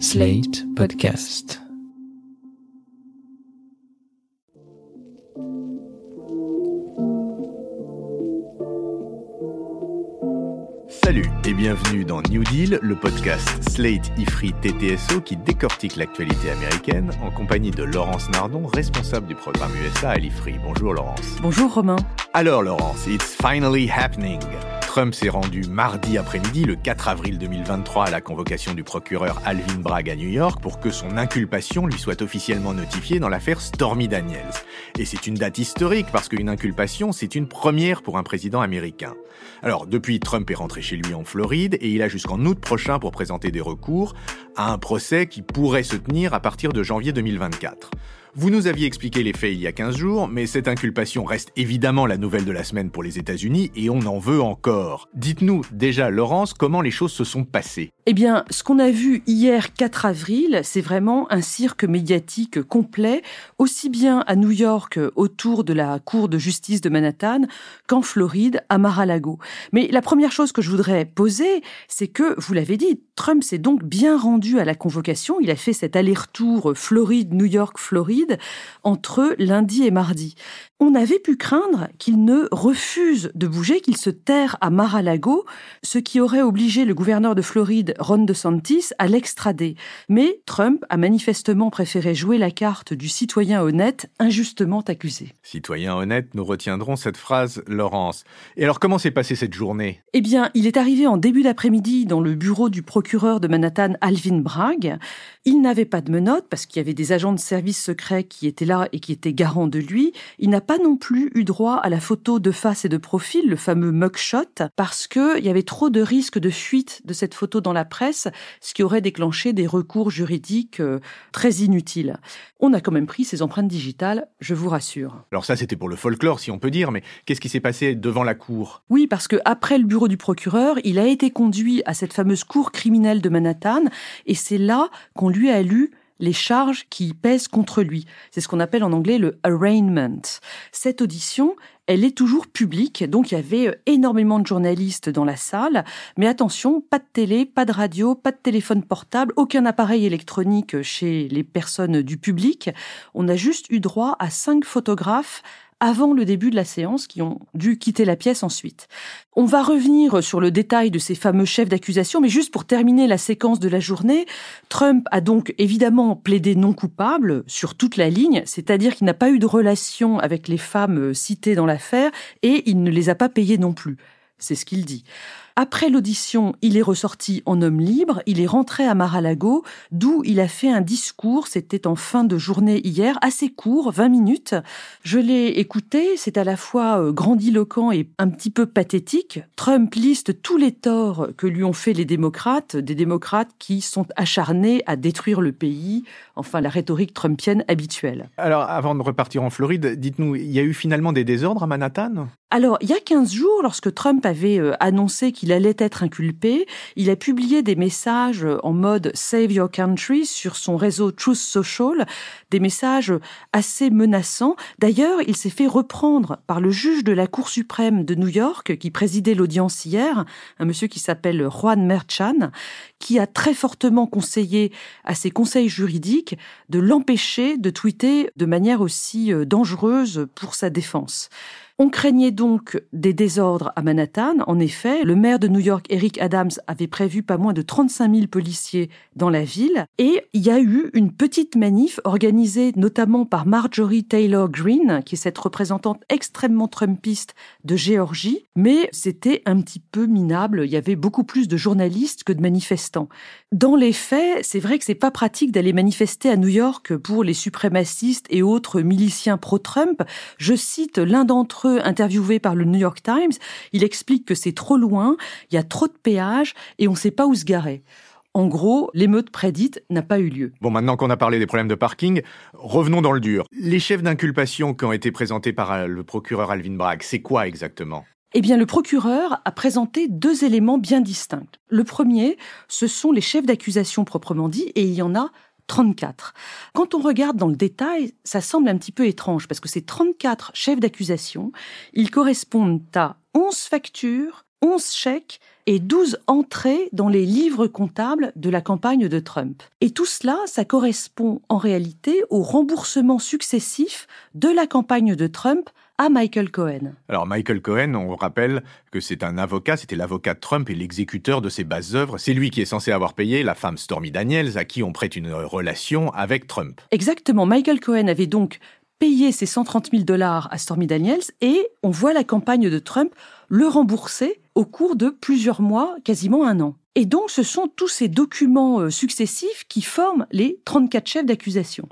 Slate Podcast. Salut et bienvenue dans New Deal, le podcast Slate Ifri TTSO qui décortique l'actualité américaine en compagnie de Laurence Nardon, responsable du programme USA à l'Ifri. Bonjour Laurence. Bonjour Romain. Alors Laurence, it's finally happening. Trump s'est rendu mardi après-midi, le 4 avril 2023, à la convocation du procureur Alvin Bragg à New York pour que son inculpation lui soit officiellement notifiée dans l'affaire Stormy Daniels. Et c'est une date historique parce qu'une inculpation, c'est une première pour un président américain. Alors, depuis, Trump est rentré chez lui en Floride et il a jusqu'en août prochain pour présenter des recours à un procès qui pourrait se tenir à partir de janvier 2024. Vous nous aviez expliqué les faits il y a 15 jours, mais cette inculpation reste évidemment la nouvelle de la semaine pour les États-Unis et on en veut encore. Dites-nous déjà, Laurence, comment les choses se sont passées? Eh bien, ce qu'on a vu hier 4 avril, c'est vraiment un cirque médiatique complet, aussi bien à New York autour de la Cour de justice de Manhattan qu'en Floride à Mar-a-Lago. Mais la première chose que je voudrais poser, c'est que, vous l'avez dit, Trump s'est donc bien rendu à la convocation. Il a fait cet aller-retour Floride-New York-Floride entre lundi et mardi. On avait pu craindre qu'il ne refuse de bouger, qu'il se terre à Mar-a-Lago, ce qui aurait obligé le gouverneur de Floride, Ron DeSantis, à l'extrader. Mais Trump a manifestement préféré jouer la carte du citoyen honnête injustement accusé. Citoyen honnête, nous retiendrons cette phrase, Laurence. Et alors comment s'est passée cette journée? Eh bien, il est arrivé en début d'après-midi dans le bureau du procureur de Manhattan, Alvin Bragg. Il n'avait pas de menottes parce qu'il y avait des agents de service secrets qui étaient là et qui étaient garants de lui. Il n'a pas non plus eu droit à la photo de face et de profil, le fameux mugshot, parce qu'il y avait trop de risques de fuite de cette photo dans la presse, ce qui aurait déclenché des recours juridiques euh, très inutiles. On a quand même pris ses empreintes digitales, je vous rassure. Alors ça, c'était pour le folklore, si on peut dire, mais qu'est-ce qui s'est passé devant la cour? Oui, parce que après le bureau du procureur, il a été conduit à cette fameuse cour criminelle de Manhattan, et c'est là qu'on lui a lu les charges qui pèsent contre lui. C'est ce qu'on appelle en anglais le arraignment. Cette audition, elle est toujours publique, donc il y avait énormément de journalistes dans la salle, mais attention, pas de télé, pas de radio, pas de téléphone portable, aucun appareil électronique chez les personnes du public. On a juste eu droit à cinq photographes avant le début de la séance qui ont dû quitter la pièce ensuite. On va revenir sur le détail de ces fameux chefs d'accusation, mais juste pour terminer la séquence de la journée, Trump a donc évidemment plaidé non coupable sur toute la ligne, c'est-à-dire qu'il n'a pas eu de relation avec les femmes citées dans l'affaire et il ne les a pas payées non plus. C'est ce qu'il dit. Après l'audition, il est ressorti en homme libre, il est rentré à Mar-a-Lago, d'où il a fait un discours, c'était en fin de journée hier, assez court, 20 minutes. Je l'ai écouté, c'est à la fois euh, grandiloquent et un petit peu pathétique. Trump liste tous les torts que lui ont fait les démocrates, des démocrates qui sont acharnés à détruire le pays, enfin la rhétorique trumpienne habituelle. Alors, avant de repartir en Floride, dites-nous, il y a eu finalement des désordres à Manhattan? Alors, il y a 15 jours, lorsque Trump avait euh, annoncé qu'il allait être inculpé, il a publié des messages en mode Save Your Country sur son réseau Truth Social, des messages assez menaçants. D'ailleurs, il s'est fait reprendre par le juge de la Cour suprême de New York, qui présidait l'audience hier, un monsieur qui s'appelle Juan Merchan, qui a très fortement conseillé à ses conseils juridiques de l'empêcher de tweeter de manière aussi euh, dangereuse pour sa défense. On craignait donc des désordres à Manhattan. En effet, le maire de New York, Eric Adams, avait prévu pas moins de 35 000 policiers dans la ville. Et il y a eu une petite manif organisée notamment par Marjorie Taylor Greene, qui est cette représentante extrêmement trumpiste de Géorgie. Mais c'était un petit peu minable. Il y avait beaucoup plus de journalistes que de manifestants. Dans les faits, c'est vrai que c'est pas pratique d'aller manifester à New York pour les suprémacistes et autres miliciens pro-Trump. Je cite l'un d'entre interviewé par le New York Times, il explique que c'est trop loin, il y a trop de péages et on ne sait pas où se garer. En gros, l'émeute prédite n'a pas eu lieu. Bon, maintenant qu'on a parlé des problèmes de parking, revenons dans le dur. Les chefs d'inculpation qui ont été présentés par euh, le procureur Alvin Bragg, c'est quoi exactement? Eh bien, le procureur a présenté deux éléments bien distincts. Le premier, ce sont les chefs d'accusation proprement dit, et il y en a 34. Quand on regarde dans le détail, ça semble un petit peu étrange parce que ces 34 chefs d'accusation, ils correspondent à 11 factures, 11 chèques et 12 entrées dans les livres comptables de la campagne de Trump. Et tout cela, ça correspond en réalité au remboursement successif de la campagne de Trump à Michael Cohen. Alors Michael Cohen, on rappelle que c'est un avocat, c'était l'avocat de Trump et l'exécuteur de ses bases œuvres. C'est lui qui est censé avoir payé la femme Stormy Daniels à qui on prête une relation avec Trump. Exactement, Michael Cohen avait donc payé ses 130 000 dollars à Stormy Daniels et on voit la campagne de Trump le rembourser au cours de plusieurs mois, quasiment un an. Et donc ce sont tous ces documents euh, successifs qui forment les 34 chefs d'accusation.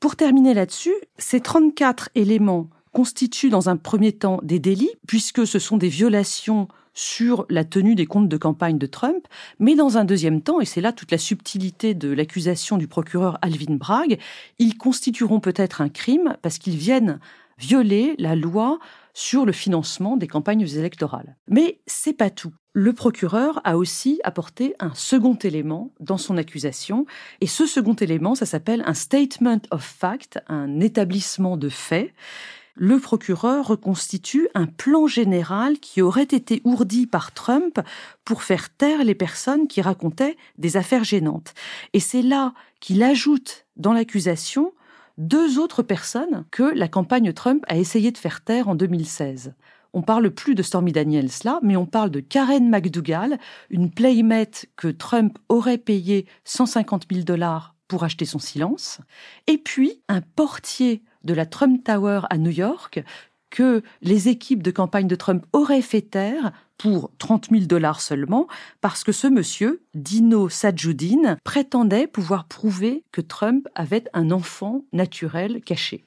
Pour terminer là-dessus, ces 34 éléments constituent dans un premier temps des délits, puisque ce sont des violations sur la tenue des comptes de campagne de Trump, mais dans un deuxième temps, et c'est là toute la subtilité de l'accusation du procureur Alvin Bragg, ils constitueront peut-être un crime parce qu'ils viennent violer la loi sur le financement des campagnes électorales. Mais c'est pas tout. Le procureur a aussi apporté un second élément dans son accusation, et ce second élément, ça s'appelle un statement of fact, un établissement de faits, le procureur reconstitue un plan général qui aurait été ourdi par Trump pour faire taire les personnes qui racontaient des affaires gênantes. Et c'est là qu'il ajoute dans l'accusation deux autres personnes que la campagne Trump a essayé de faire taire en 2016. On parle plus de Stormy Daniels là, mais on parle de Karen McDougall, une playmate que Trump aurait payé 150 000 dollars pour acheter son silence, et puis un portier de la Trump Tower à New York que les équipes de campagne de Trump auraient fait taire pour 30 000 dollars seulement, parce que ce monsieur, Dino Sajudin, prétendait pouvoir prouver que Trump avait un enfant naturel caché.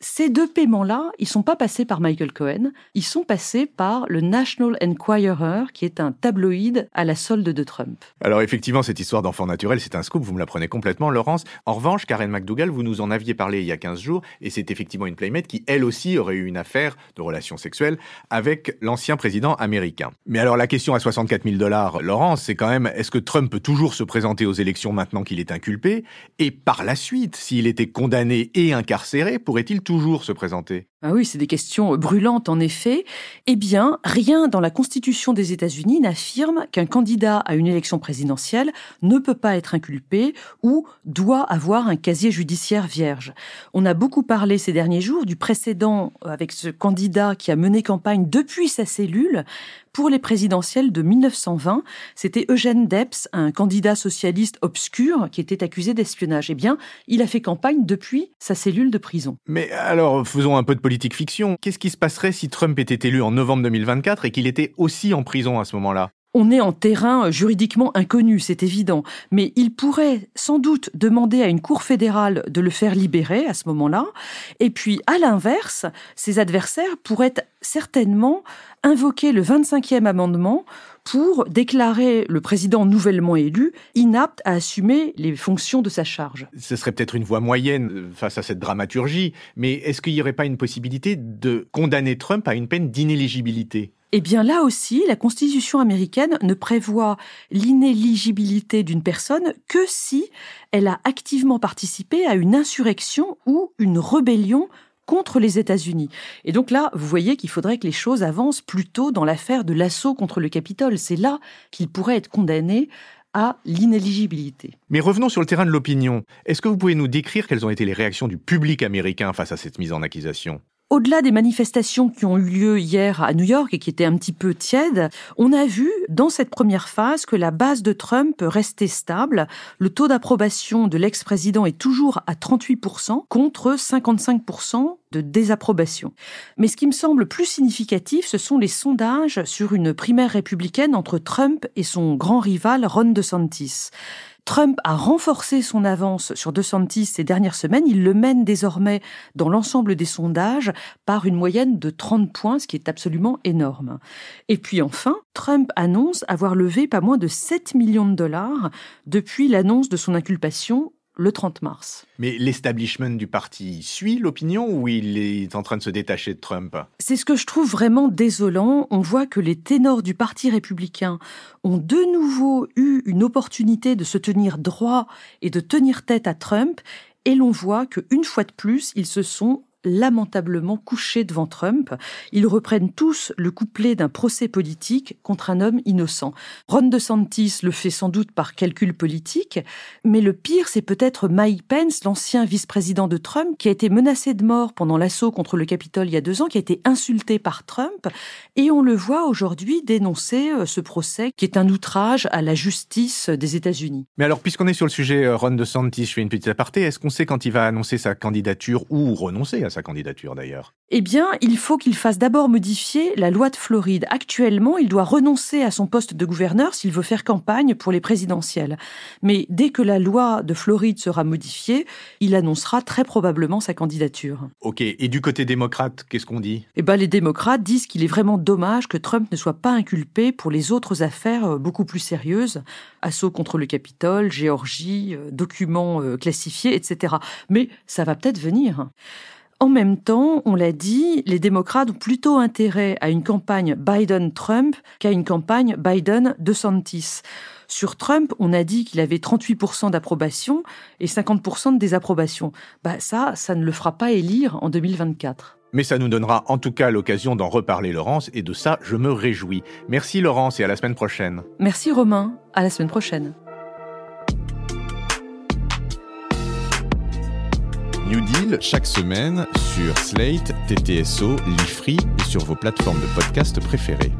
Ces deux paiements-là, ils sont pas passés par Michael Cohen, ils sont passés par le National Enquirer, qui est un tabloïd à la solde de Trump. Alors effectivement, cette histoire d'enfant naturel, c'est un scoop, vous me la prenez complètement, Laurence. En revanche, Karen McDougall, vous nous en aviez parlé il y a 15 jours, et c'est effectivement une playmate qui, elle aussi, aurait eu une affaire de relations sexuelles avec l'ancien président américain. Mais alors la question à 64 000 dollars, Laurence, c'est quand même, est-ce que Trump peut toujours se présenter aux élections maintenant qu'il est inculpé? Et par la suite, s'il était condamné et incarcéré, pourrait-il toujours se présenter ah oui, c'est des questions brûlantes en effet. Eh bien, rien dans la Constitution des États-Unis n'affirme qu'un candidat à une élection présidentielle ne peut pas être inculpé ou doit avoir un casier judiciaire vierge. On a beaucoup parlé ces derniers jours du précédent avec ce candidat qui a mené campagne depuis sa cellule pour les présidentielles de 1920, c'était Eugène Debs, un candidat socialiste obscur qui était accusé d'espionnage. Eh bien, il a fait campagne depuis sa cellule de prison. Mais alors, faisons un peu de politique fiction. Qu'est-ce qui se passerait si Trump était élu en novembre 2024 et qu'il était aussi en prison à ce moment-là? On est en terrain juridiquement inconnu, c'est évident, mais il pourrait sans doute demander à une cour fédérale de le faire libérer à ce moment-là, et puis à l'inverse, ses adversaires pourraient certainement invoquer le 25e amendement pour déclarer le président nouvellement élu inapte à assumer les fonctions de sa charge. Ce serait peut-être une voie moyenne euh, face à cette dramaturgie, mais est-ce qu'il n'y aurait pas une possibilité de condamner Trump à une peine d'inéligibilité? Eh bien là aussi, la Constitution américaine ne prévoit l'inéligibilité d'une personne que si elle a activement participé à une insurrection ou une rébellion contre les États-Unis. Et donc là, vous voyez qu'il faudrait que les choses avancent plutôt dans l'affaire de l'assaut contre le Capitole. C'est là qu'il pourrait être condamné à l'inéligibilité. Mais revenons sur le terrain de l'opinion. Est-ce que vous pouvez nous décrire quelles ont été les réactions du public américain face à cette mise en accusation? Au-delà des manifestations qui ont eu lieu hier à New York et qui étaient un petit peu tièdes, on a vu dans cette première phase que la base de Trump restait stable. Le taux d'approbation de l'ex-président est toujours à 38% contre 55% de désapprobation. Mais ce qui me semble plus significatif, ce sont les sondages sur une primaire républicaine entre Trump et son grand rival Ron DeSantis. Trump a renforcé son avance sur DeSantis ces dernières semaines. Il le mène désormais dans l'ensemble des sondages par une moyenne de 30 points, ce qui est absolument énorme. Et puis enfin, Trump annonce avoir levé pas moins de 7 millions de dollars depuis l'annonce de son inculpation le 30 mars. Mais l'establishment du parti suit l'opinion ou il est en train de se détacher de Trump? C'est ce que je trouve vraiment désolant. On voit que les ténors du parti républicain ont de nouveau eu une opportunité de se tenir droit et de tenir tête à Trump et l'on voit qu'une fois de plus, ils se sont lamentablement couchés devant Trump. Ils reprennent tous le couplet d'un procès politique contre un homme innocent. Ron DeSantis le fait sans doute par calcul politique, mais le pire, c'est peut-être Mike Pence, l'ancien vice-président de Trump, qui a été menacé de mort pendant l'assaut contre le Capitole il y a deux ans, qui a été insulté par Trump, et on le voit aujourd'hui dénoncer euh, ce procès qui est un outrage à la justice des États-Unis. Mais alors, puisqu'on est sur le sujet euh, Ron DeSantis, je fais une petite aparté, est-ce qu'on sait quand il va annoncer sa candidature ou renoncer à sa candidature d'ailleurs eh bien, il faut qu'il fasse d'abord modifier la loi de Floride. Actuellement, il doit renoncer à son poste de gouverneur s'il veut faire campagne pour les présidentielles. Mais dès que la loi de Floride sera modifiée, il annoncera très probablement sa candidature. Ok, et du côté démocrate, qu'est-ce qu'on dit? Eh bien, les démocrates disent qu'il est vraiment dommage que Trump ne soit pas inculpé pour les autres affaires euh, beaucoup plus sérieuses, assaut contre le Capitole, Géorgie, euh, documents euh, classifiés, etc. Mais ça va peut-être venir. En même temps, on l'a dit, les démocrates ont plutôt intérêt à une campagne Biden-Trump qu'à une campagne Biden-DeSantis. Sur Trump, on a dit qu'il avait 38% d'approbation et 50% de désapprobation. Bah ça, ça ne le fera pas élire en 2024. Mais ça nous donnera en tout cas l'occasion d'en reparler, Laurence, et de ça, je me réjouis. Merci, Laurence, et à la semaine prochaine. Merci, Romain. À la semaine prochaine. New Deal chaque semaine sur Slate, TTSO, Lifree et sur vos plateformes de podcast préférées.